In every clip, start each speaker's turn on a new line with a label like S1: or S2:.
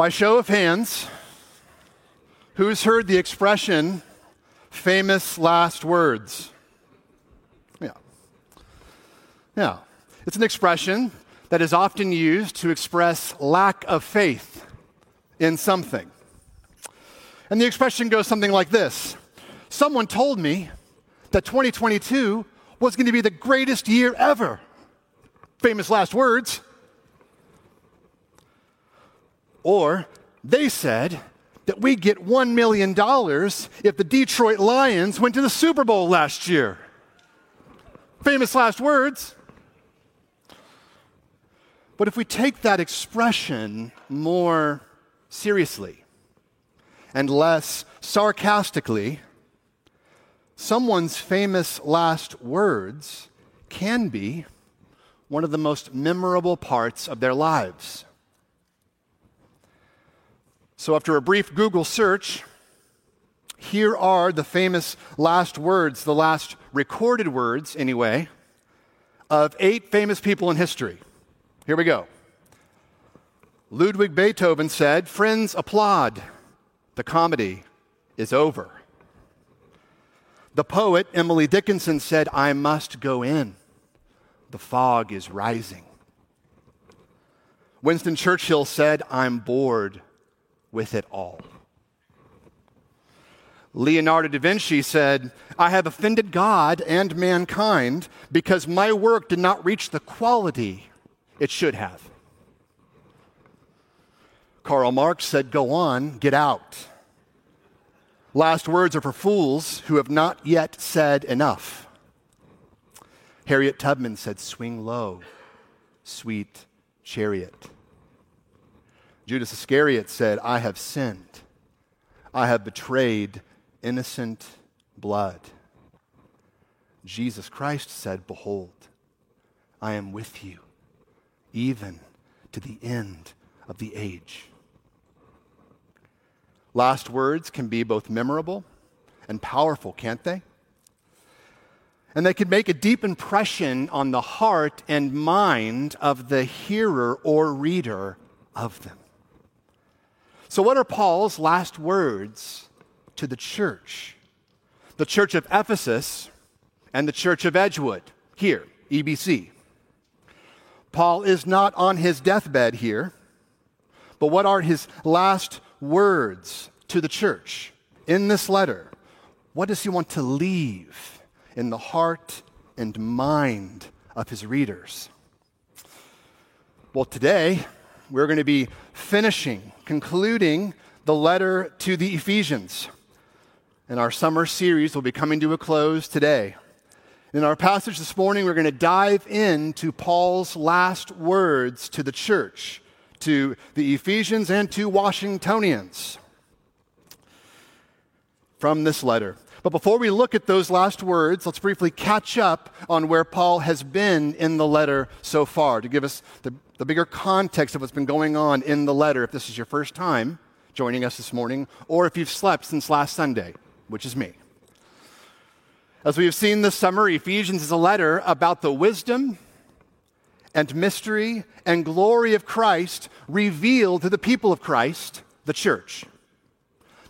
S1: By show of hands, who's heard the expression famous last words? Yeah. Yeah. It's an expression that is often used to express lack of faith in something. And the expression goes something like this Someone told me that 2022 was going to be the greatest year ever. Famous last words. Or they said that we get $1 million if the Detroit Lions went to the Super Bowl last year. Famous last words. But if we take that expression more seriously and less sarcastically, someone's famous last words can be one of the most memorable parts of their lives. So, after a brief Google search, here are the famous last words, the last recorded words, anyway, of eight famous people in history. Here we go. Ludwig Beethoven said, Friends, applaud. The comedy is over. The poet Emily Dickinson said, I must go in. The fog is rising. Winston Churchill said, I'm bored with it all. Leonardo da Vinci said, I have offended God and mankind because my work did not reach the quality it should have. Karl Marx said, Go on, get out. Last words are for fools who have not yet said enough. Harriet Tubman said, Swing low, sweet chariot. Judas Iscariot said, I have sinned. I have betrayed innocent blood. Jesus Christ said, Behold, I am with you, even to the end of the age. Last words can be both memorable and powerful, can't they? And they can make a deep impression on the heart and mind of the hearer or reader of them. So, what are Paul's last words to the church? The church of Ephesus and the church of Edgewood, here, EBC. Paul is not on his deathbed here, but what are his last words to the church in this letter? What does he want to leave in the heart and mind of his readers? Well, today, we're going to be finishing, concluding the letter to the Ephesians. And our summer series will be coming to a close today. In our passage this morning, we're going to dive into Paul's last words to the church, to the Ephesians and to Washingtonians from this letter. But before we look at those last words, let's briefly catch up on where Paul has been in the letter so far to give us the, the bigger context of what's been going on in the letter if this is your first time joining us this morning, or if you've slept since last Sunday, which is me. As we have seen this summer, Ephesians is a letter about the wisdom and mystery and glory of Christ revealed to the people of Christ, the church.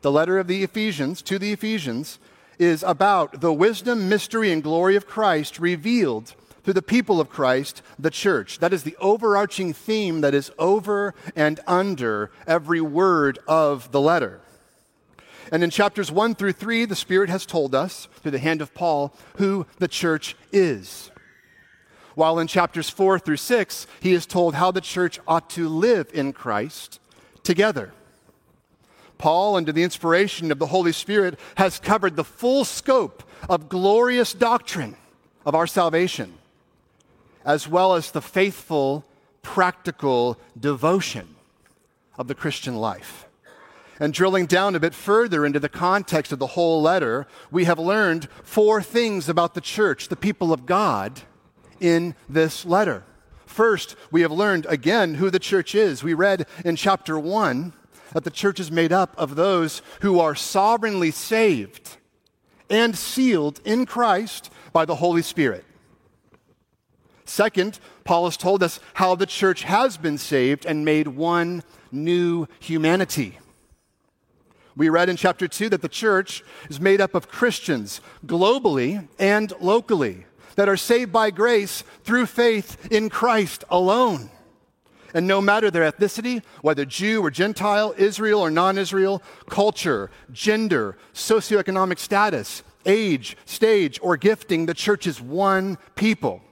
S1: The letter of the Ephesians to the Ephesians is about the wisdom, mystery, and glory of Christ revealed to the people of Christ, the church. That is the overarching theme that is over and under every word of the letter. And in chapters 1 through 3, the Spirit has told us, through the hand of Paul, who the church is. While in chapters 4 through 6, he is told how the church ought to live in Christ together. Paul, under the inspiration of the Holy Spirit, has covered the full scope of glorious doctrine of our salvation, as well as the faithful, practical devotion of the Christian life. And drilling down a bit further into the context of the whole letter, we have learned four things about the church, the people of God, in this letter. First, we have learned again who the church is. We read in chapter 1 that the church is made up of those who are sovereignly saved and sealed in Christ by the Holy Spirit. Second, Paul has told us how the church has been saved and made one new humanity. We read in chapter 2 that the church is made up of Christians globally and locally that are saved by grace through faith in Christ alone. And no matter their ethnicity, whether Jew or Gentile, Israel or non Israel, culture, gender, socioeconomic status, age, stage, or gifting, the church is one people,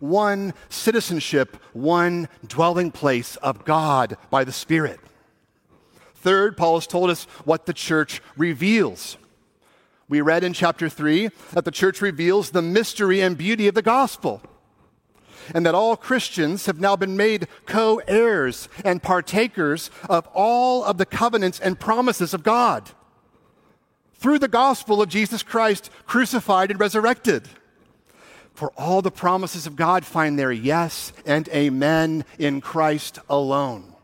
S1: one citizenship, one dwelling place of God by the Spirit. Third, Paul has told us what the church reveals. We read in chapter 3 that the church reveals the mystery and beauty of the gospel, and that all Christians have now been made co heirs and partakers of all of the covenants and promises of God through the gospel of Jesus Christ, crucified and resurrected. For all the promises of God find their yes and amen in Christ alone.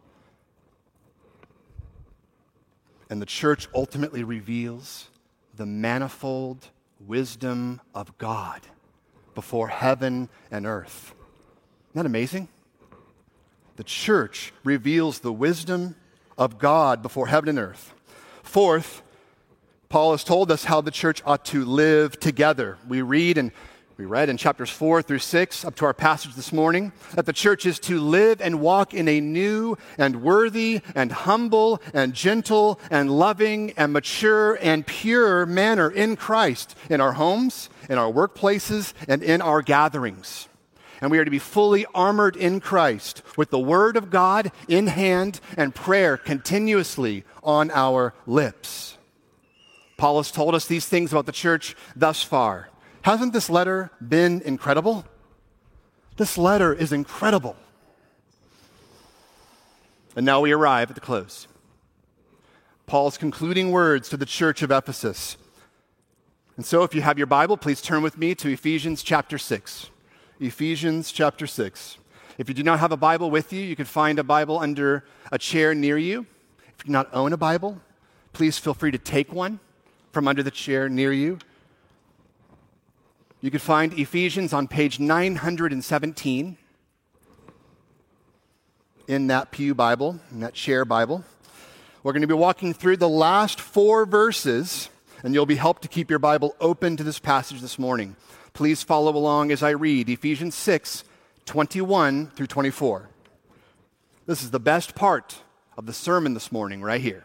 S1: And the church ultimately reveals the manifold wisdom of God before heaven and earth. Isn't that amazing? The church reveals the wisdom of God before heaven and earth. Fourth, Paul has told us how the church ought to live together. We read in we read in chapters 4 through 6, up to our passage this morning, that the church is to live and walk in a new and worthy and humble and gentle and loving and mature and pure manner in Christ in our homes, in our workplaces, and in our gatherings. And we are to be fully armored in Christ with the Word of God in hand and prayer continuously on our lips. Paul has told us these things about the church thus far. Hasn't this letter been incredible? This letter is incredible. And now we arrive at the close. Paul's concluding words to the church of Ephesus. And so, if you have your Bible, please turn with me to Ephesians chapter 6. Ephesians chapter 6. If you do not have a Bible with you, you can find a Bible under a chair near you. If you do not own a Bible, please feel free to take one from under the chair near you. You can find Ephesians on page 917 in that Pew Bible, in that chair Bible. We're going to be walking through the last four verses, and you'll be helped to keep your Bible open to this passage this morning. Please follow along as I read Ephesians 6 21 through 24. This is the best part of the sermon this morning, right here.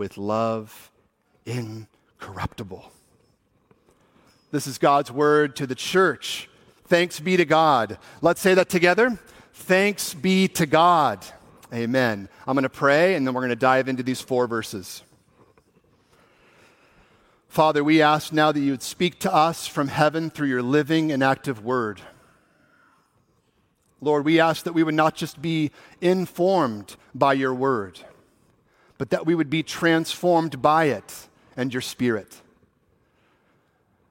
S1: with love incorruptible. This is God's word to the church. Thanks be to God. Let's say that together. Thanks be to God. Amen. I'm going to pray and then we're going to dive into these four verses. Father, we ask now that you would speak to us from heaven through your living and active word. Lord, we ask that we would not just be informed by your word, but that we would be transformed by it and your spirit.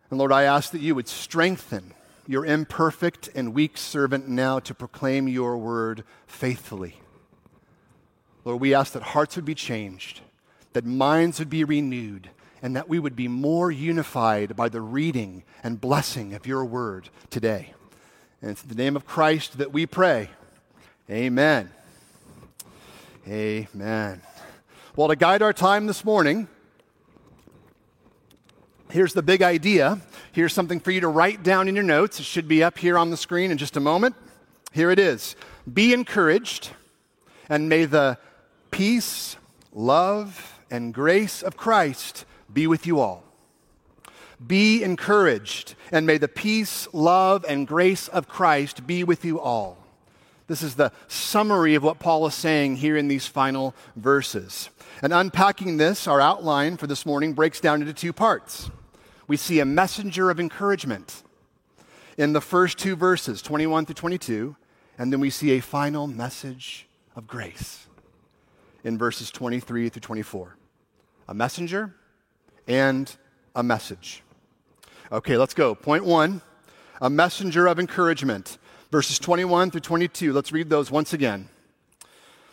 S1: And Lord, I ask that you would strengthen your imperfect and weak servant now to proclaim your word faithfully. Lord, we ask that hearts would be changed, that minds would be renewed, and that we would be more unified by the reading and blessing of your word today. And it's in the name of Christ that we pray. Amen. Amen. Well, to guide our time this morning, here's the big idea. Here's something for you to write down in your notes. It should be up here on the screen in just a moment. Here it is Be encouraged, and may the peace, love, and grace of Christ be with you all. Be encouraged, and may the peace, love, and grace of Christ be with you all. This is the summary of what Paul is saying here in these final verses. And unpacking this, our outline for this morning breaks down into two parts. we see a messenger of encouragement in the first two verses, 21 through 22, and then we see a final message of grace in verses 23 through 24. A messenger and a message. Okay, let's go. Point one a messenger of encouragement. Verses 21 through 22. Let's read those once again.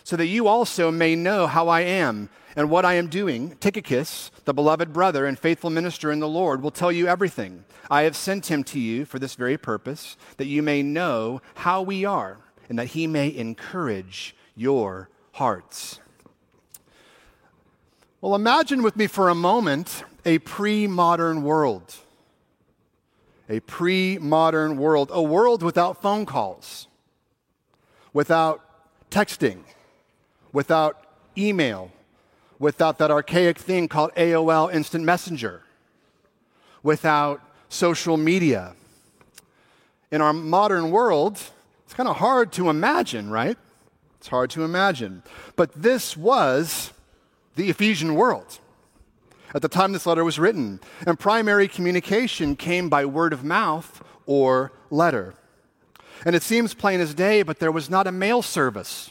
S1: So that you also may know how I am and what I am doing. Tychicus, the beloved brother and faithful minister in the Lord, will tell you everything. I have sent him to you for this very purpose, that you may know how we are and that he may encourage your hearts. Well, imagine with me for a moment a pre modern world. A pre modern world, a world without phone calls, without texting, without email, without that archaic thing called AOL Instant Messenger, without social media. In our modern world, it's kind of hard to imagine, right? It's hard to imagine. But this was the Ephesian world at the time this letter was written. And primary communication came by word of mouth or letter. And it seems plain as day, but there was not a mail service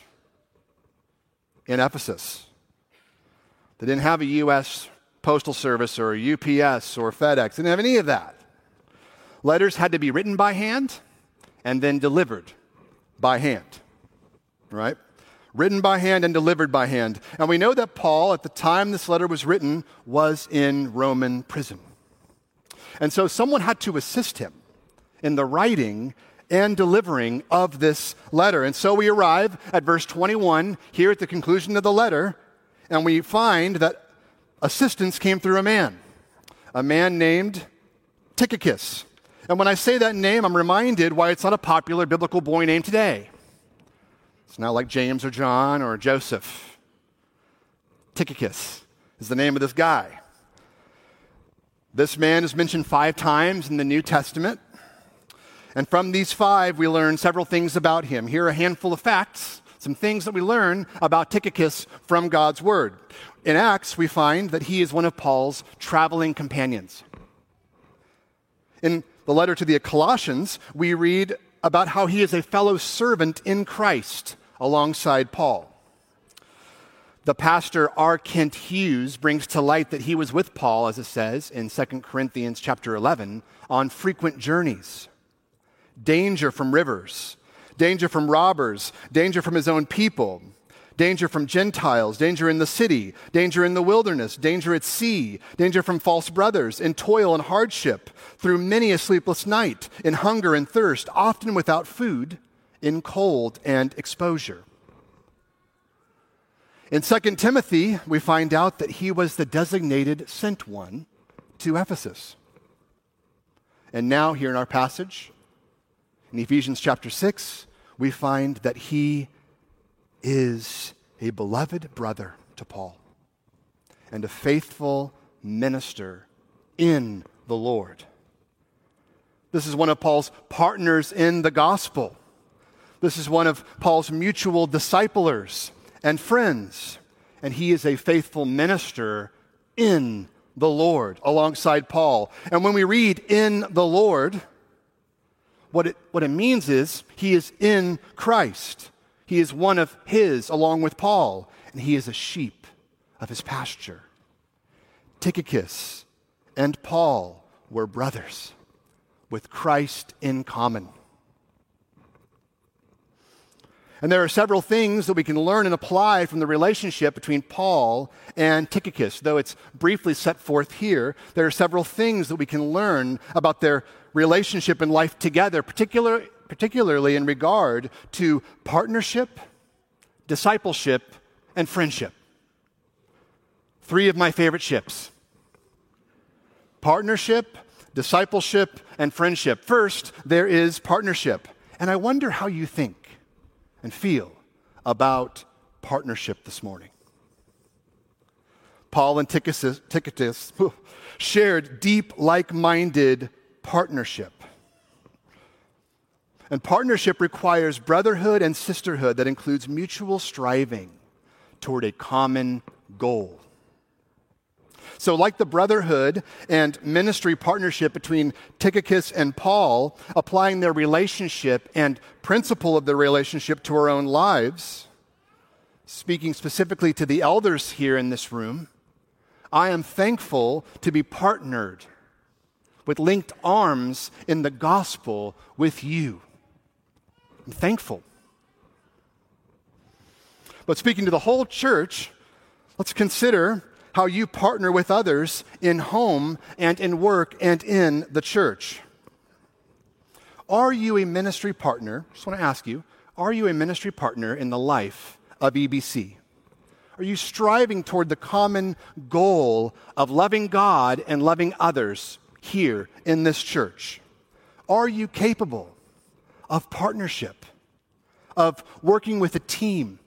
S1: in Ephesus. They didn't have a U.S. Postal Service or a UPS or FedEx. They didn't have any of that. Letters had to be written by hand and then delivered by hand, right? written by hand and delivered by hand. And we know that Paul, at the time this letter was written, was in Roman prison. And so someone had to assist him in the writing and delivering of this letter. And so we arrive at verse 21 here at the conclusion of the letter, and we find that assistance came through a man, a man named Tychicus. And when I say that name, I'm reminded why it's not a popular biblical boy name today. It's not like James or John or Joseph. Tychicus is the name of this guy. This man is mentioned five times in the New Testament. And from these five, we learn several things about him. Here are a handful of facts, some things that we learn about Tychicus from God's Word. In Acts, we find that he is one of Paul's traveling companions. In the letter to the Colossians, we read about how he is a fellow servant in Christ alongside Paul. The pastor R. Kent Hughes brings to light that he was with Paul, as it says in 2 Corinthians chapter 11, on frequent journeys. Danger from rivers, danger from robbers, danger from his own people, danger from Gentiles, danger in the city, danger in the wilderness, danger at sea, danger from false brothers, in toil and hardship, through many a sleepless night, in hunger and thirst, often without food in cold and exposure. In 2 Timothy, we find out that he was the designated sent one to Ephesus. And now, here in our passage, in Ephesians chapter 6, we find that he is a beloved brother to Paul and a faithful minister in the Lord. This is one of Paul's partners in the gospel. This is one of Paul's mutual disciplers and friends, and he is a faithful minister in the Lord alongside Paul. And when we read in the Lord, what it, what it means is he is in Christ. He is one of his along with Paul, and he is a sheep of his pasture. Tychicus and Paul were brothers with Christ in common. And there are several things that we can learn and apply from the relationship between Paul and Tychicus. Though it's briefly set forth here, there are several things that we can learn about their relationship and life together, particular, particularly in regard to partnership, discipleship, and friendship. Three of my favorite ships partnership, discipleship, and friendship. First, there is partnership. And I wonder how you think and feel about partnership this morning. Paul and Tychicus shared deep, like minded partnership. And partnership requires brotherhood and sisterhood that includes mutual striving toward a common goal. So, like the brotherhood and ministry partnership between Tychicus and Paul, applying their relationship and principle of their relationship to our own lives, speaking specifically to the elders here in this room, I am thankful to be partnered with linked arms in the gospel with you. I'm thankful. But speaking to the whole church, let's consider how you partner with others in home and in work and in the church. Are you a ministry partner? Just want to ask you, are you a ministry partner in the life of EBC? Are you striving toward the common goal of loving God and loving others here in this church? Are you capable of partnership, of working with a team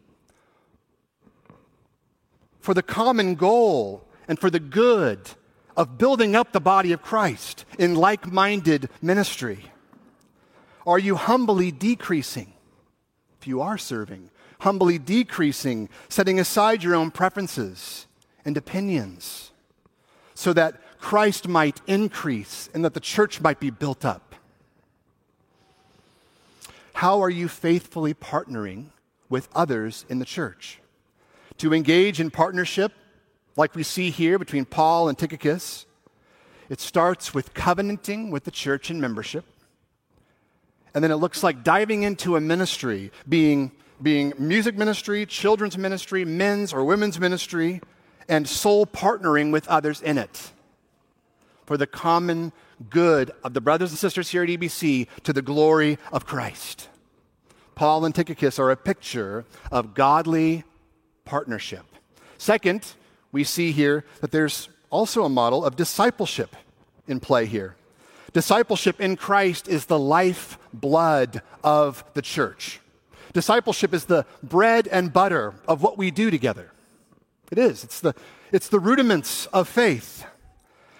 S1: for the common goal and for the good of building up the body of Christ in like minded ministry? Are you humbly decreasing? If you are serving, humbly decreasing, setting aside your own preferences and opinions so that Christ might increase and that the church might be built up? How are you faithfully partnering with others in the church? To engage in partnership, like we see here between Paul and Tychicus, it starts with covenanting with the church and membership. And then it looks like diving into a ministry, being, being music ministry, children's ministry, men's or women's ministry, and soul partnering with others in it for the common good of the brothers and sisters here at EBC to the glory of Christ. Paul and Tychicus are a picture of godly partnership. Second, we see here that there's also a model of discipleship in play here. Discipleship in Christ is the life blood of the church. Discipleship is the bread and butter of what we do together. It is. It's the, it's the rudiments of faith.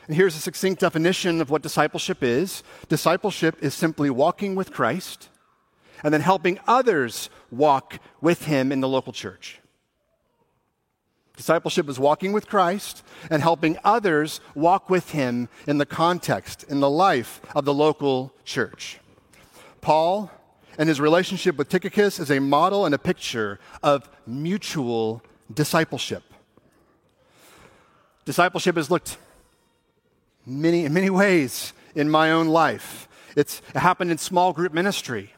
S1: And here's a succinct definition of what discipleship is discipleship is simply walking with Christ and then helping others walk with him in the local church. Discipleship is walking with Christ and helping others walk with him in the context, in the life of the local church. Paul and his relationship with Tychicus is a model and a picture of mutual discipleship. Discipleship has looked many, in many ways in my own life. It's happened in small group ministry.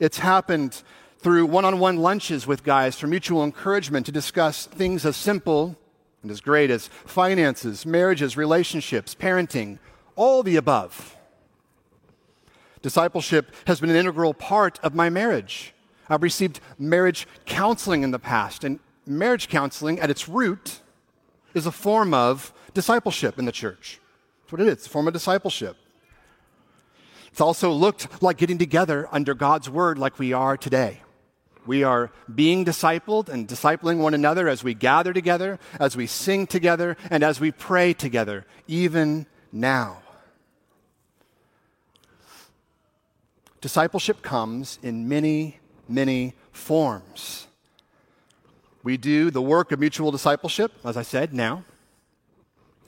S1: It's happened through one on one lunches with guys for mutual encouragement to discuss things as simple and as great as finances, marriages, relationships, parenting, all the above. Discipleship has been an integral part of my marriage. I've received marriage counseling in the past, and marriage counseling at its root is a form of discipleship in the church. That's what it is, it's a form of discipleship. It's also looked like getting together under God's word like we are today. We are being discipled and discipling one another as we gather together, as we sing together, and as we pray together, even now. Discipleship comes in many, many forms. We do the work of mutual discipleship, as I said, now,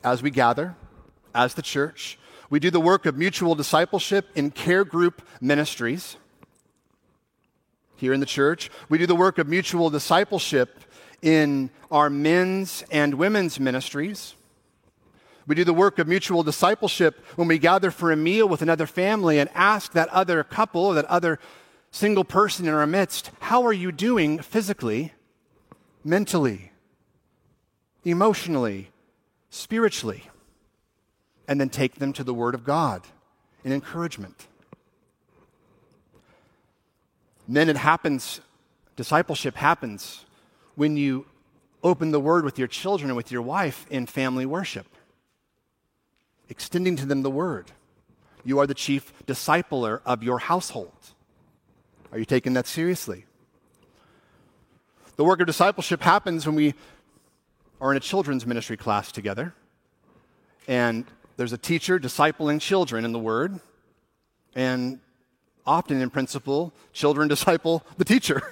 S1: as we gather, as the church. We do the work of mutual discipleship in care group ministries here in the church. We do the work of mutual discipleship in our men's and women's ministries. We do the work of mutual discipleship when we gather for a meal with another family and ask that other couple that other single person in our midst, How are you doing physically, mentally, emotionally, spiritually? And then take them to the Word of God in encouragement. And then it happens, discipleship happens when you open the Word with your children and with your wife in family worship, extending to them the Word. You are the chief discipler of your household. Are you taking that seriously? The work of discipleship happens when we are in a children's ministry class together and there's a teacher discipling children in the Word, and often in principle, children disciple the teacher.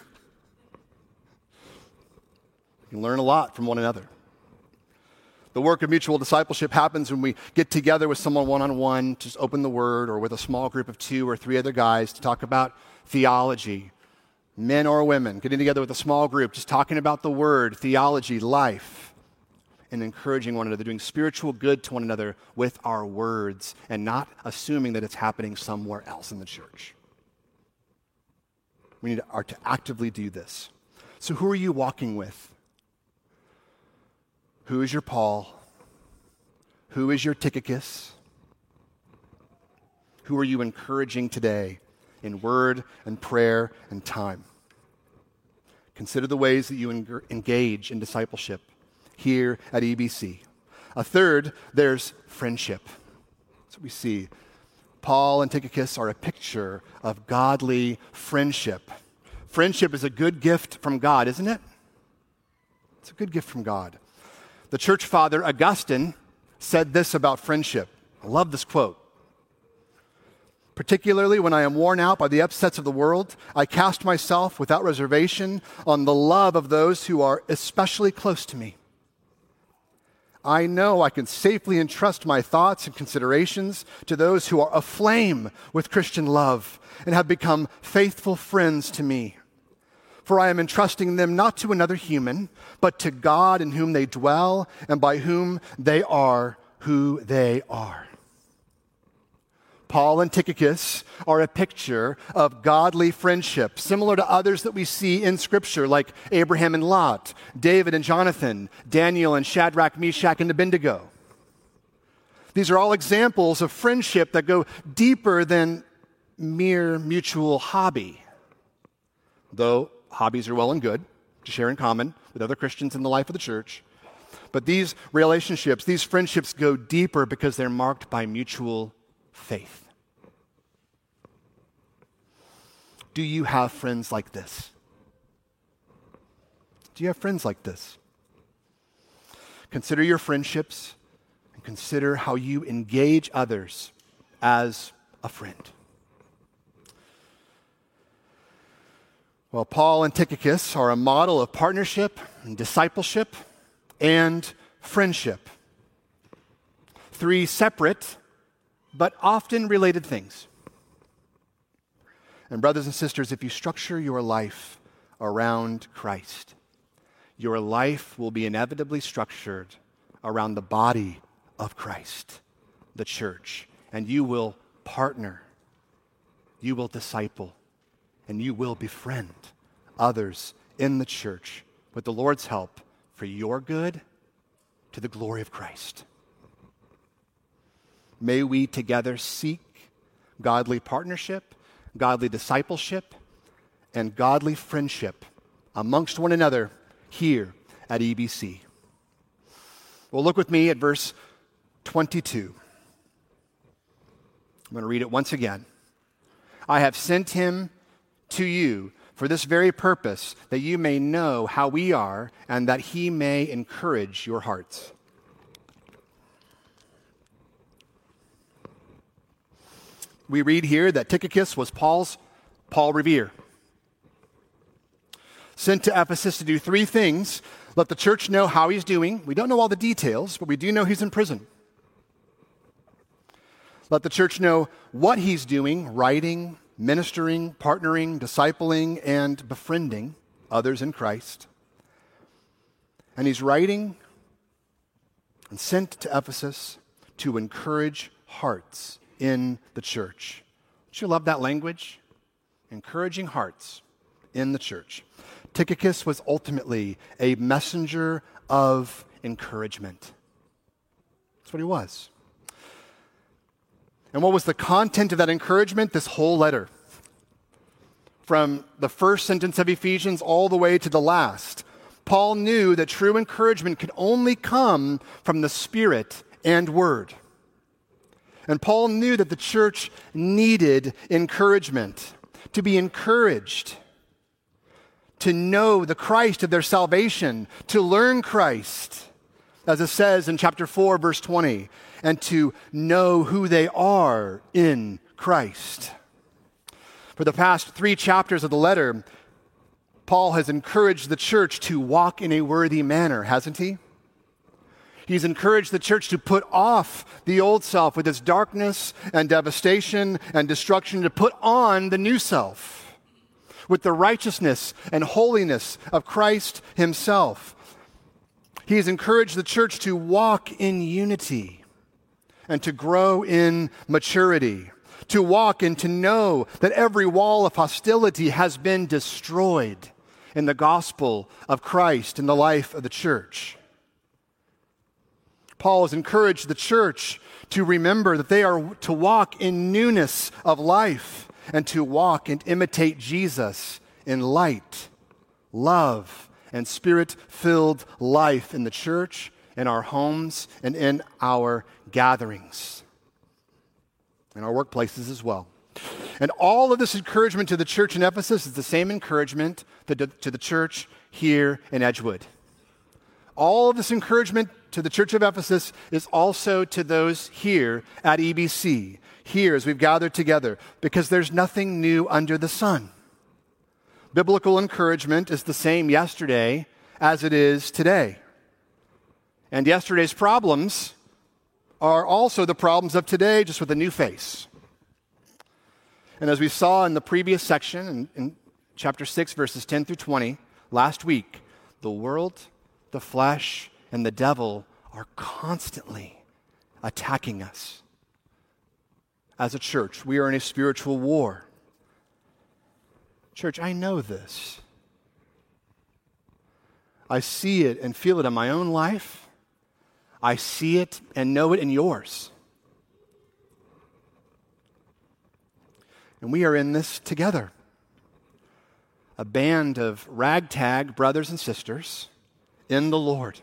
S1: you can learn a lot from one another. The work of mutual discipleship happens when we get together with someone one on one, just open the word, or with a small group of two or three other guys to talk about theology, men or women, getting together with a small group, just talking about the word, theology, life, and encouraging one another, doing spiritual good to one another with our words, and not assuming that it's happening somewhere else in the church. We need to actively do this. So, who are you walking with? Who is your Paul? Who is your Tychicus? Who are you encouraging today in word and prayer and time? Consider the ways that you engage in discipleship here at EBC. A third, there's friendship. So we see Paul and Tychicus are a picture of godly friendship. Friendship is a good gift from God, isn't it? It's a good gift from God. The church father Augustine said this about friendship. I love this quote. Particularly when I am worn out by the upsets of the world, I cast myself without reservation on the love of those who are especially close to me. I know I can safely entrust my thoughts and considerations to those who are aflame with Christian love and have become faithful friends to me for I am entrusting them not to another human, but to God in whom they dwell and by whom they are who they are. Paul and Tychicus are a picture of godly friendship, similar to others that we see in Scripture, like Abraham and Lot, David and Jonathan, Daniel and Shadrach, Meshach, and Abednego. These are all examples of friendship that go deeper than mere mutual hobby, though hobbies are well and good to share in common with other Christians in the life of the church. But these relationships, these friendships go deeper because they're marked by mutual faith. Do you have friends like this? Do you have friends like this? Consider your friendships and consider how you engage others as a friend. Well, Paul and Tychicus are a model of partnership and discipleship and friendship. Three separate but often related things. And, brothers and sisters, if you structure your life around Christ, your life will be inevitably structured around the body of Christ, the church, and you will partner, you will disciple, and you will befriend others in the church with the Lord's help for your good to the glory of Christ. May we together seek godly partnership, godly discipleship, and godly friendship amongst one another here at EBC. Well, look with me at verse 22. I'm going to read it once again. I have sent him to you for this very purpose, that you may know how we are and that he may encourage your hearts. We read here that Tychicus was Paul's Paul Revere. Sent to Ephesus to do three things let the church know how he's doing. We don't know all the details, but we do know he's in prison. Let the church know what he's doing, writing, ministering, partnering, discipling, and befriending others in Christ. And he's writing and sent to Ephesus to encourage hearts in the church. Don't you love that language? Encouraging hearts in the church. Tychicus was ultimately a messenger of encouragement. That's what he was. And what was the content of that encouragement? This whole letter. From the first sentence of Ephesians all the way to the last. Paul knew that true encouragement could only come from the Spirit and Word. And Paul knew that the church needed encouragement, to be encouraged, to know the Christ of their salvation, to learn Christ, as it says in chapter 4, verse 20 and to know who they are in Christ. For the past three chapters of the letter, Paul has encouraged the church to walk in a worthy manner, hasn't he? He's encouraged the church to put off the old self with its darkness and devastation and destruction, to put on the new self with the righteousness and holiness of Christ Himself. He has encouraged the church to walk in unity and to grow in maturity, to walk and to know that every wall of hostility has been destroyed in the gospel of Christ in the life of the church. Paul has encouraged the church to remember that they are to walk in newness of life and to walk and imitate Jesus in light, love, and spirit filled life in the church, in our homes, and in our gatherings, in our workplaces as well. And all of this encouragement to the church in Ephesus is the same encouragement to the church here in Edgewood. All of this encouragement to the church of Ephesus is also to those here at EBC, here as we've gathered together, because there's nothing new under the sun. Biblical encouragement is the same yesterday as it is today. And yesterday's problems are also the problems of today, just with a new face. And as we saw in the previous section, in, in chapter 6, verses 10 through 20, last week, the world, the flesh, and the devil are constantly attacking us. As a church, we are in a spiritual war. Church, I know this. I see it and feel it in my own life. I see it and know it in yours. And we are in this together. A band of ragtag brothers and sisters in the Lord.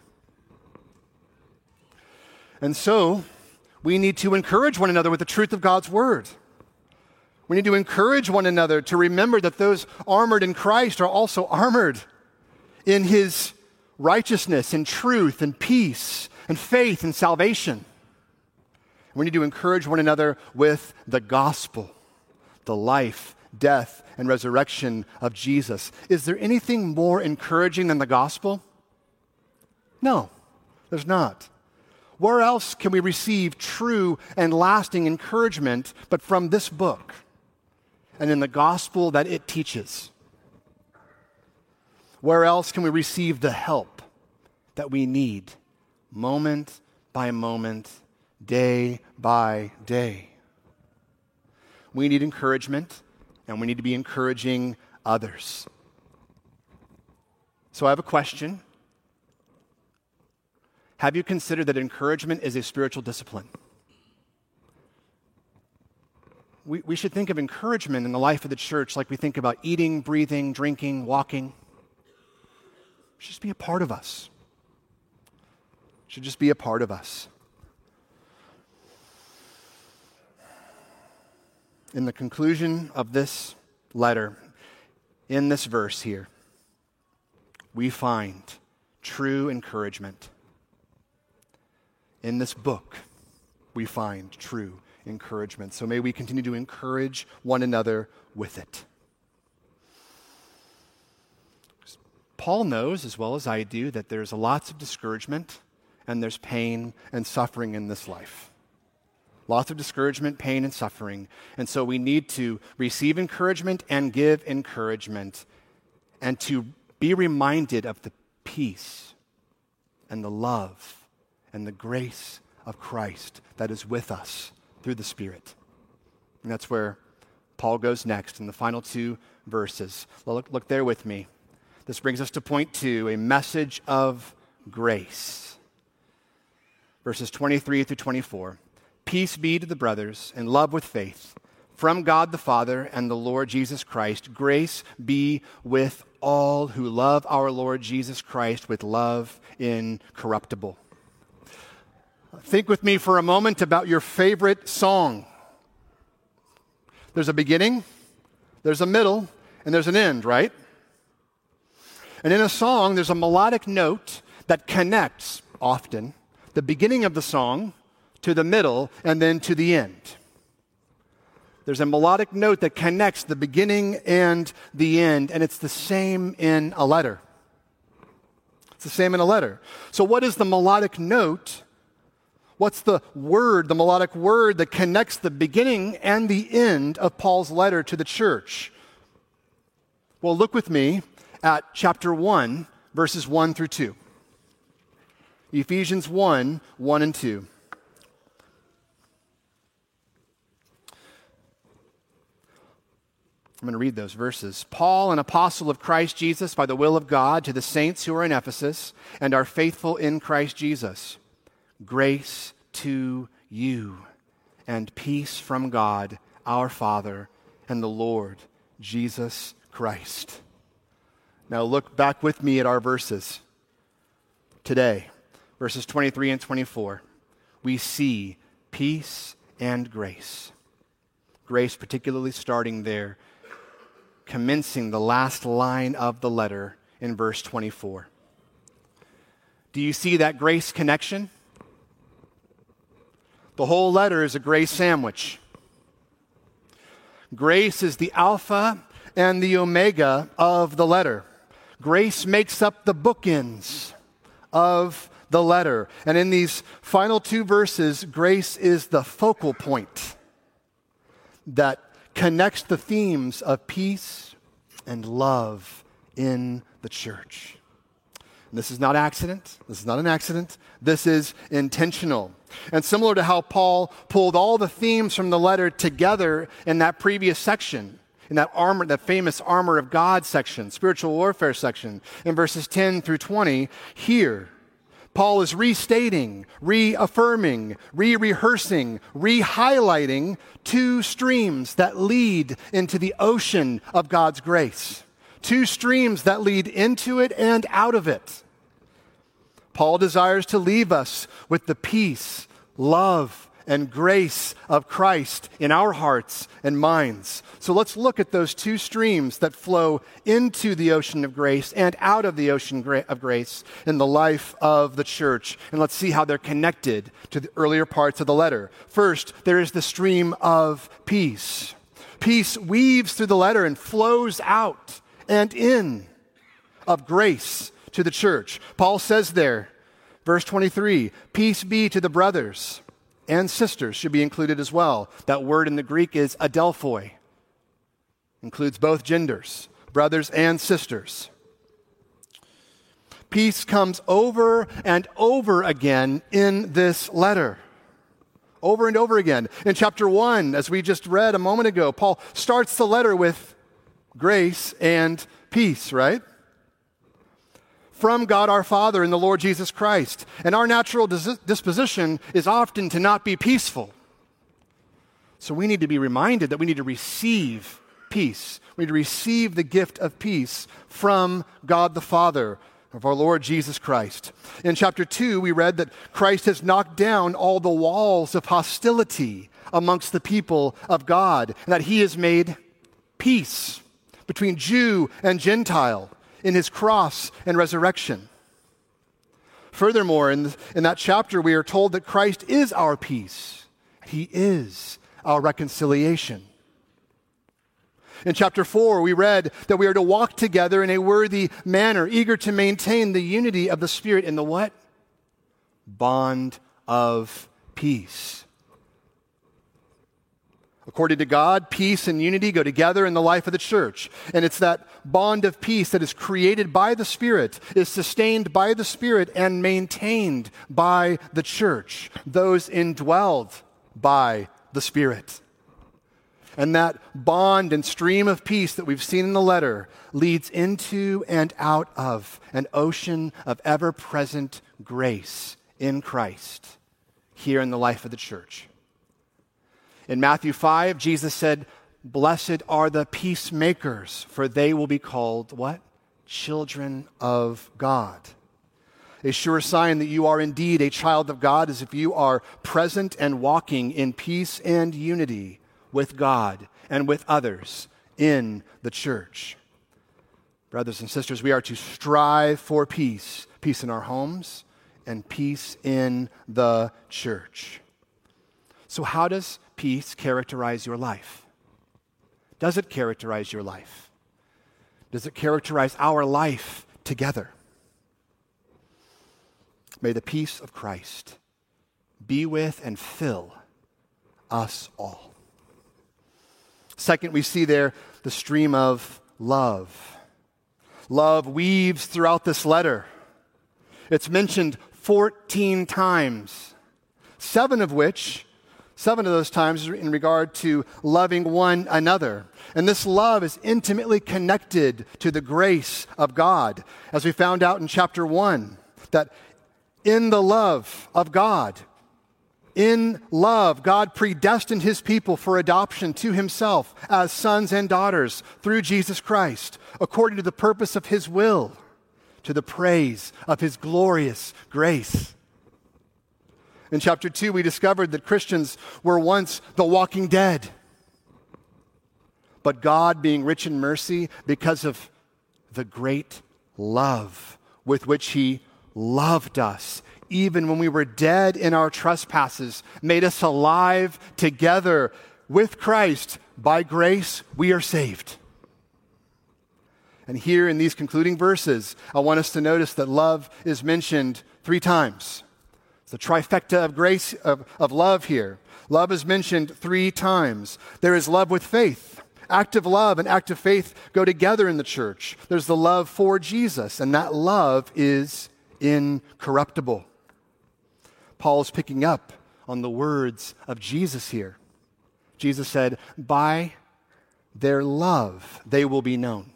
S1: And so, we need to encourage one another with the truth of God's word. We need to encourage one another to remember that those armored in Christ are also armored in his righteousness and truth and peace and faith and salvation. We need to encourage one another with the gospel the life, death, and resurrection of Jesus. Is there anything more encouraging than the gospel? No, there's not. Where else can we receive true and lasting encouragement but from this book and in the gospel that it teaches? Where else can we receive the help that we need moment by moment, day by day? We need encouragement, and we need to be encouraging others. So I have a question. Have you considered that encouragement is a spiritual discipline? We, we should think of encouragement in the life of the church like we think about eating, breathing, drinking, walking. It should just be a part of us. It should just be a part of us. in the conclusion of this letter, in this verse here, we find true encouragement. In this book, we find true encouragement. So may we continue to encourage one another with it. Paul knows, as well as I do, that there's lots of discouragement and there's pain and suffering in this life. Lots of discouragement, pain, and suffering. And so we need to receive encouragement and give encouragement and to be reminded of the peace and the love and the grace of Christ that is with us through the Spirit. And that's where Paul goes next in the final two verses. Look, look there with me. This brings us to point two a message of grace. Verses 23 through 24. Peace be to the brothers and love with faith. From God the Father and the Lord Jesus Christ, grace be with all who love our Lord Jesus Christ with love incorruptible. Think with me for a moment about your favorite song. There's a beginning, there's a middle, and there's an end, right? And in a song, there's a melodic note that connects often the beginning of the song to the middle, and then to the end. There's a melodic note that connects the beginning and the end, and it's the same in a letter. It's the same in a letter. So, what is the melodic note? What's the word, the melodic word that connects the beginning and the end of Paul's letter to the church? Well, look with me at chapter 1, verses 1 through 2. Ephesians 1 1 and 2. I'm going to read those verses. Paul, an apostle of Christ Jesus, by the will of God, to the saints who are in Ephesus and are faithful in Christ Jesus, grace to you and peace from God, our Father, and the Lord Jesus Christ. Now look back with me at our verses today, verses 23 and 24. We see peace and grace. Grace, particularly starting there commencing the last line of the letter in verse 24. Do you see that grace connection? The whole letter is a grace sandwich. Grace is the alpha and the omega of the letter. Grace makes up the bookends of the letter. And in these final two verses, grace is the focal point that connects the themes of peace and love in the church. This is not accident. This is not an accident. This is intentional. And similar to how Paul pulled all the themes from the letter together in that previous section, in that armor, that famous armor of God section, spiritual warfare section, in verses 10 through 20, here Paul is restating, reaffirming, re rehearsing, re highlighting two streams that lead into the ocean of God's grace. Two streams that lead into it and out of it. Paul desires to leave us with the peace, love, and grace of Christ in our hearts and minds. So let's look at those two streams that flow into the ocean of grace and out of the ocean of grace in the life of the church. And let's see how they're connected to the earlier parts of the letter. First, there is the stream of peace. Peace weaves through the letter and flows out and in of grace to the church. Paul says there, verse 23 Peace be to the brothers and sisters should be included as well. That word in the Greek is adelphoi, includes both genders, brothers and sisters. Peace comes over and over again in this letter. Over and over again. In chapter 1, as we just read a moment ago, Paul starts the letter with grace and peace, right? From God our Father and the Lord Jesus Christ. And our natural dis- disposition is often to not be peaceful. So we need to be reminded that we need to receive peace. We need to receive the gift of peace from God the Father of our Lord Jesus Christ. In chapter 2, we read that Christ has knocked down all the walls of hostility amongst the people of God, and that he has made peace between Jew and Gentile in his cross and resurrection. Furthermore, in, in that chapter, we are told that Christ is our peace, he is our reconciliation. In chapter 4, we read that we are to walk together in a worthy manner, eager to maintain the unity of the Spirit in the what? Bond of peace. According to God, peace and unity go together in the life of the church. And it's that bond of peace that is created by the Spirit, is sustained by the Spirit, and maintained by the church, those indwelled by the Spirit. And that bond and stream of peace that we've seen in the letter leads into and out of an ocean of ever present grace in Christ here in the life of the church. In Matthew 5, Jesus said, Blessed are the peacemakers, for they will be called what? Children of God. A sure sign that you are indeed a child of God is if you are present and walking in peace and unity with God and with others in the church. Brothers and sisters, we are to strive for peace peace in our homes and peace in the church. So, how does peace characterize your life? Does it characterize your life? Does it characterize our life together? May the peace of Christ be with and fill us all. Second, we see there the stream of love. Love weaves throughout this letter. It's mentioned 14 times, seven of which, seven of those times in regard to loving one another. And this love is intimately connected to the grace of God, as we found out in chapter 1, that in the love of God, in love, God predestined his people for adoption to himself as sons and daughters through Jesus Christ, according to the purpose of his will, to the praise of his glorious grace. In chapter 2, we discovered that Christians were once the walking dead. But God, being rich in mercy, because of the great love with which he loved us, even when we were dead in our trespasses, made us alive together with Christ. By grace, we are saved. And here in these concluding verses, I want us to notice that love is mentioned three times. It's the trifecta of grace, of, of love here. Love is mentioned three times. There is love with faith. Active love and active faith go together in the church. There's the love for Jesus, and that love is incorruptible. Paul is picking up on the words of Jesus here. Jesus said, By their love they will be known.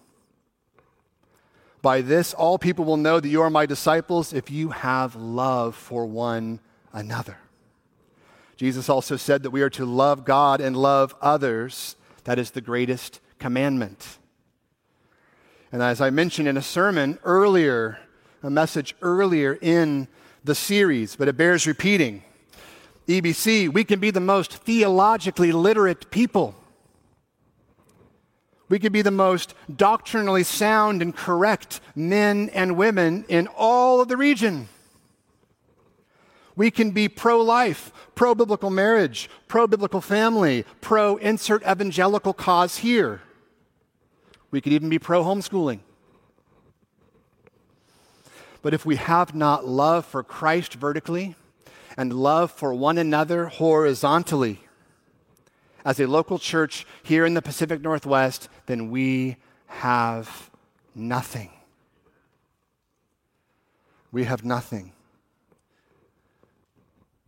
S1: By this, all people will know that you are my disciples if you have love for one another. Jesus also said that we are to love God and love others. That is the greatest commandment. And as I mentioned in a sermon earlier, a message earlier in the series, but it bears repeating. EBC, we can be the most theologically literate people. We could be the most doctrinally sound and correct men and women in all of the region. We can be pro life, pro biblical marriage, pro biblical family, pro insert evangelical cause here. We could even be pro homeschooling. But if we have not love for Christ vertically and love for one another horizontally, as a local church here in the Pacific Northwest, then we have nothing. We have nothing.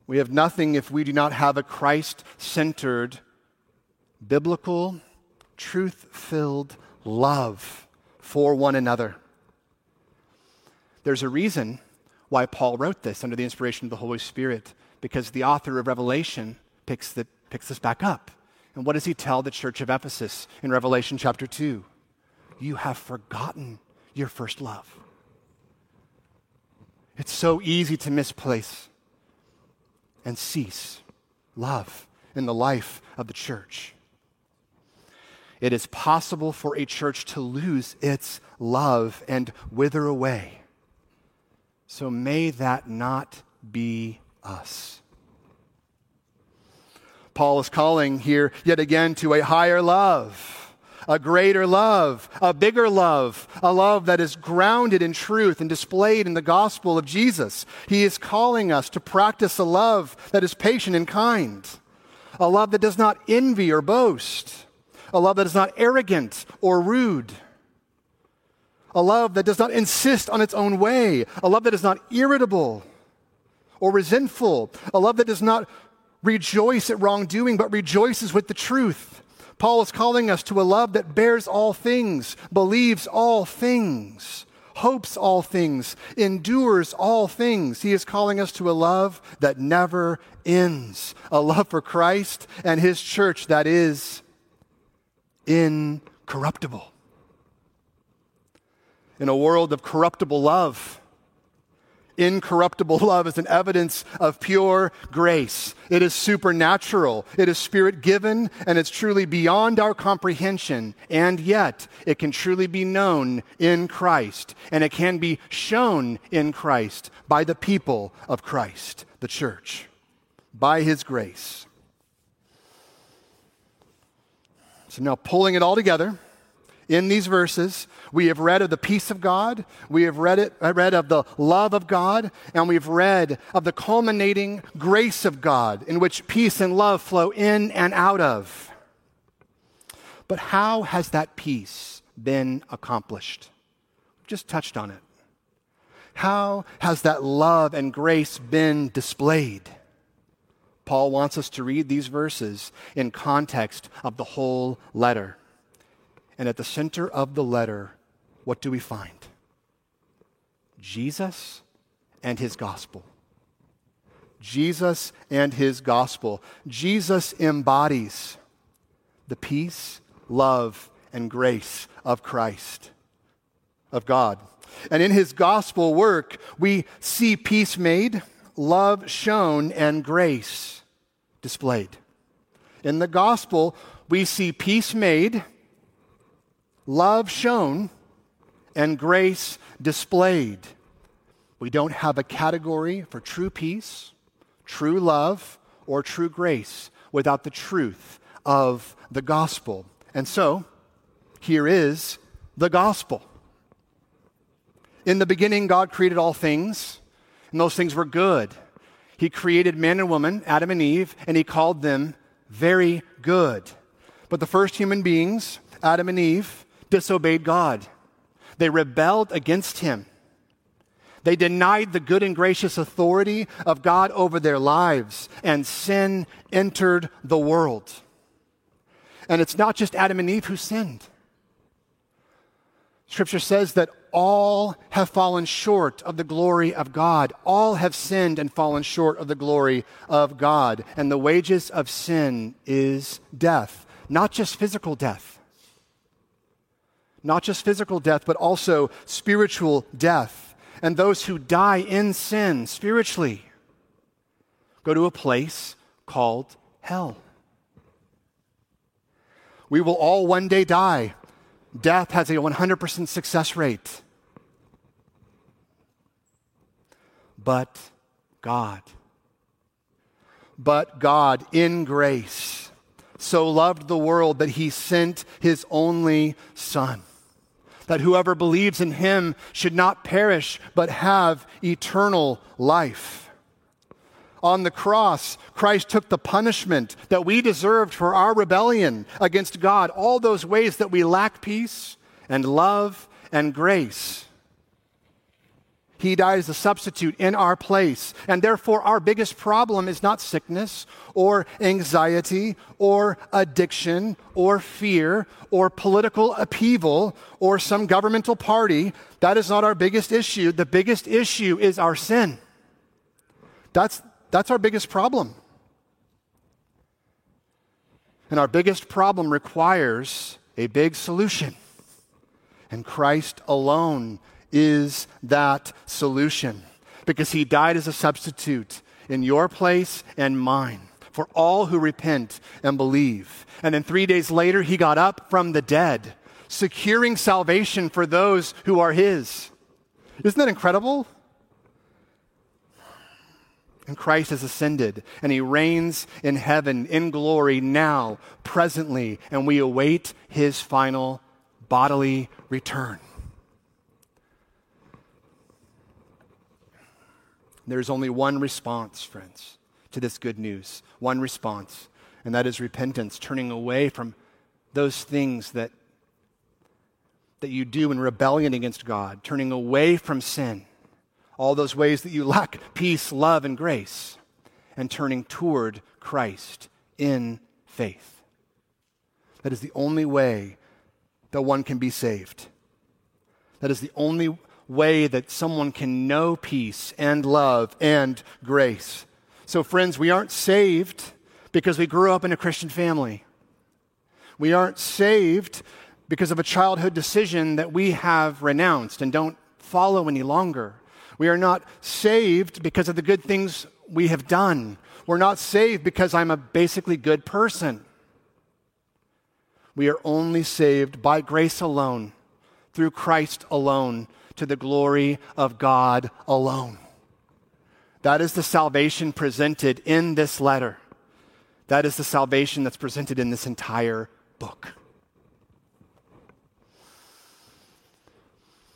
S1: We have nothing if we do not have a Christ centered, biblical, truth filled love for one another. There's a reason why Paul wrote this under the inspiration of the Holy Spirit, because the author of Revelation picks, the, picks this back up. And what does he tell the church of Ephesus in Revelation chapter 2? You have forgotten your first love. It's so easy to misplace and cease love in the life of the church. It is possible for a church to lose its love and wither away so may that not be us. Paul is calling here yet again to a higher love, a greater love, a bigger love, a love that is grounded in truth and displayed in the gospel of Jesus. He is calling us to practice a love that is patient and kind, a love that does not envy or boast, a love that is not arrogant or rude a love that does not insist on its own way, a love that is not irritable or resentful, a love that does not rejoice at wrongdoing but rejoices with the truth. Paul is calling us to a love that bears all things, believes all things, hopes all things, endures all things. He is calling us to a love that never ends, a love for Christ and his church that is incorruptible in a world of corruptible love. Incorruptible love is an evidence of pure grace. It is supernatural, it is spirit given, and it's truly beyond our comprehension. And yet, it can truly be known in Christ, and it can be shown in Christ by the people of Christ, the church, by His grace. So, now pulling it all together in these verses, we have read of the peace of God, we have read, it, uh, read of the love of God, and we've read of the culminating grace of God in which peace and love flow in and out of. But how has that peace been accomplished? We've just touched on it. How has that love and grace been displayed? Paul wants us to read these verses in context of the whole letter. And at the center of the letter, what do we find? Jesus and his gospel. Jesus and his gospel. Jesus embodies the peace, love, and grace of Christ, of God. And in his gospel work, we see peace made, love shown, and grace displayed. In the gospel, we see peace made, love shown, and grace displayed. We don't have a category for true peace, true love, or true grace without the truth of the gospel. And so, here is the gospel. In the beginning, God created all things, and those things were good. He created man and woman, Adam and Eve, and he called them very good. But the first human beings, Adam and Eve, disobeyed God. They rebelled against him. They denied the good and gracious authority of God over their lives, and sin entered the world. And it's not just Adam and Eve who sinned. Scripture says that all have fallen short of the glory of God. All have sinned and fallen short of the glory of God. And the wages of sin is death, not just physical death. Not just physical death, but also spiritual death. And those who die in sin spiritually go to a place called hell. We will all one day die. Death has a 100% success rate. But God. But God, in grace, so loved the world that he sent his only Son, that whoever believes in him should not perish, but have eternal life. On the cross, Christ took the punishment that we deserved for our rebellion against God, all those ways that we lack peace and love and grace. He died as a substitute in our place. And therefore, our biggest problem is not sickness or anxiety or addiction or fear or political upheaval or some governmental party. That is not our biggest issue. The biggest issue is our sin. That's, that's our biggest problem. And our biggest problem requires a big solution. And Christ alone is that solution because he died as a substitute in your place and mine for all who repent and believe. And then three days later, he got up from the dead, securing salvation for those who are his. Isn't that incredible? And Christ has ascended, and he reigns in heaven in glory now, presently, and we await his final bodily return. There's only one response, friends, to this good news. One response, and that is repentance, turning away from those things that, that you do in rebellion against God, turning away from sin all those ways that you lack peace, love, and grace, and turning toward Christ in faith. That is the only way that one can be saved. That is the only way that someone can know peace and love and grace. So, friends, we aren't saved because we grew up in a Christian family. We aren't saved because of a childhood decision that we have renounced and don't follow any longer. We are not saved because of the good things we have done. We're not saved because I'm a basically good person. We are only saved by grace alone, through Christ alone, to the glory of God alone. That is the salvation presented in this letter. That is the salvation that's presented in this entire book.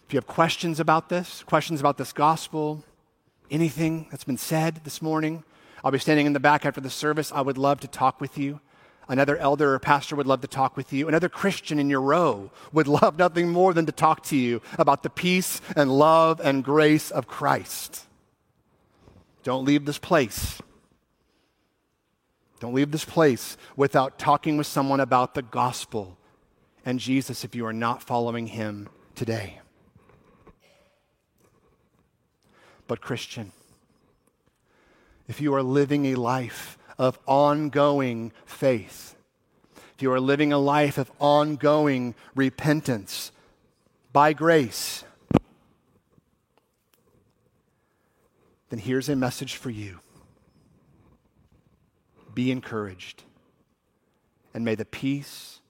S1: If you have questions about this, questions about this gospel, anything that's been said this morning, I'll be standing in the back after the service. I would love to talk with you. Another elder or pastor would love to talk with you. Another Christian in your row would love nothing more than to talk to you about the peace and love and grace of Christ. Don't leave this place. Don't leave this place without talking with someone about the gospel and Jesus if you are not following him today. But, Christian, if you are living a life of ongoing faith, if you are living a life of ongoing repentance by grace, then here's a message for you. Be encouraged, and may the peace,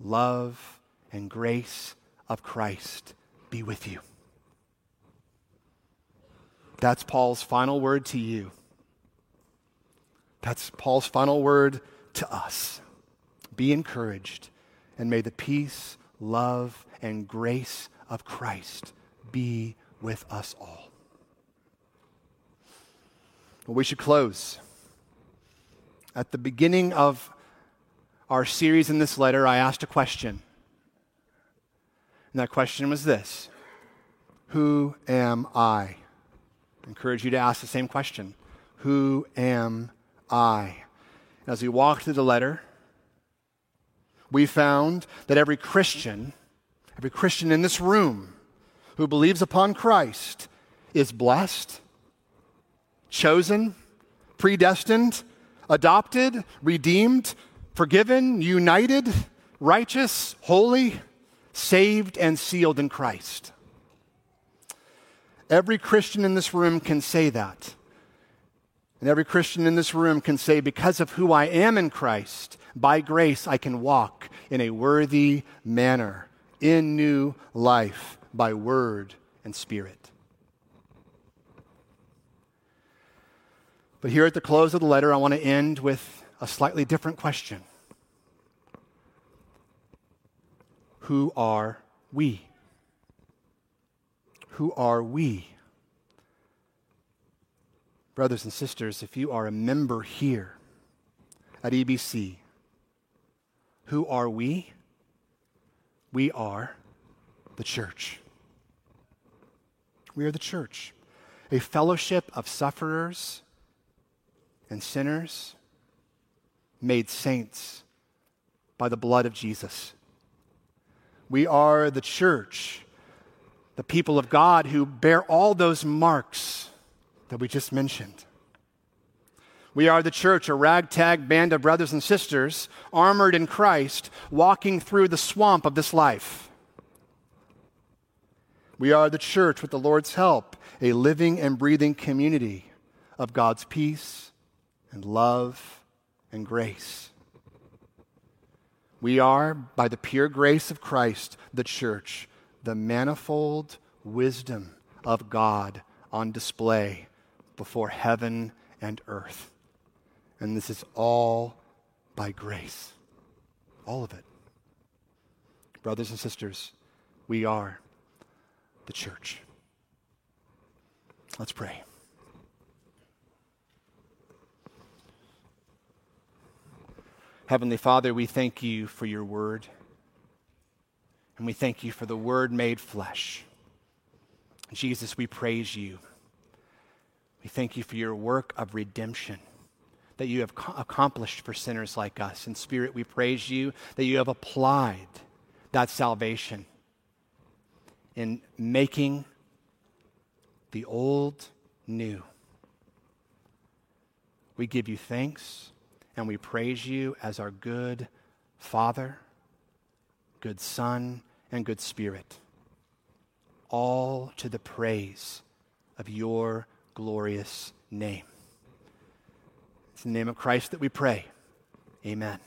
S1: love, and grace of Christ be with you. That's Paul's final word to you. That's Paul's final word to us. Be encouraged, and may the peace, love, and grace of Christ be with us all. Well, we should close. At the beginning of our series in this letter, I asked a question. And that question was this Who am I? I encourage you to ask the same question Who am I? As we walked through the letter, we found that every Christian, every Christian in this room who believes upon Christ is blessed, chosen, predestined, adopted, redeemed, forgiven, united, righteous, holy, saved, and sealed in Christ. Every Christian in this room can say that. And every Christian in this room can say, because of who I am in Christ, by grace I can walk in a worthy manner, in new life, by word and spirit. But here at the close of the letter, I want to end with a slightly different question Who are we? Who are we? Brothers and sisters, if you are a member here at EBC, who are we? We are the church. We are the church, a fellowship of sufferers and sinners made saints by the blood of Jesus. We are the church the people of God who bear all those marks that we just mentioned. We are the church, a ragtag band of brothers and sisters, armored in Christ, walking through the swamp of this life. We are the church, with the Lord's help, a living and breathing community of God's peace and love and grace. We are, by the pure grace of Christ, the church, the manifold wisdom of God on display before heaven and earth. And this is all by grace. All of it. Brothers and sisters, we are the church. Let's pray. Heavenly Father, we thank you for your word. And we thank you for the Word made flesh. Jesus, we praise you. We thank you for your work of redemption that you have accomplished for sinners like us. In spirit, we praise you that you have applied that salvation in making the old new. We give you thanks and we praise you as our good Father, good Son, and good Spirit, all to the praise of your glorious name. It's the name of Christ that we pray. Amen.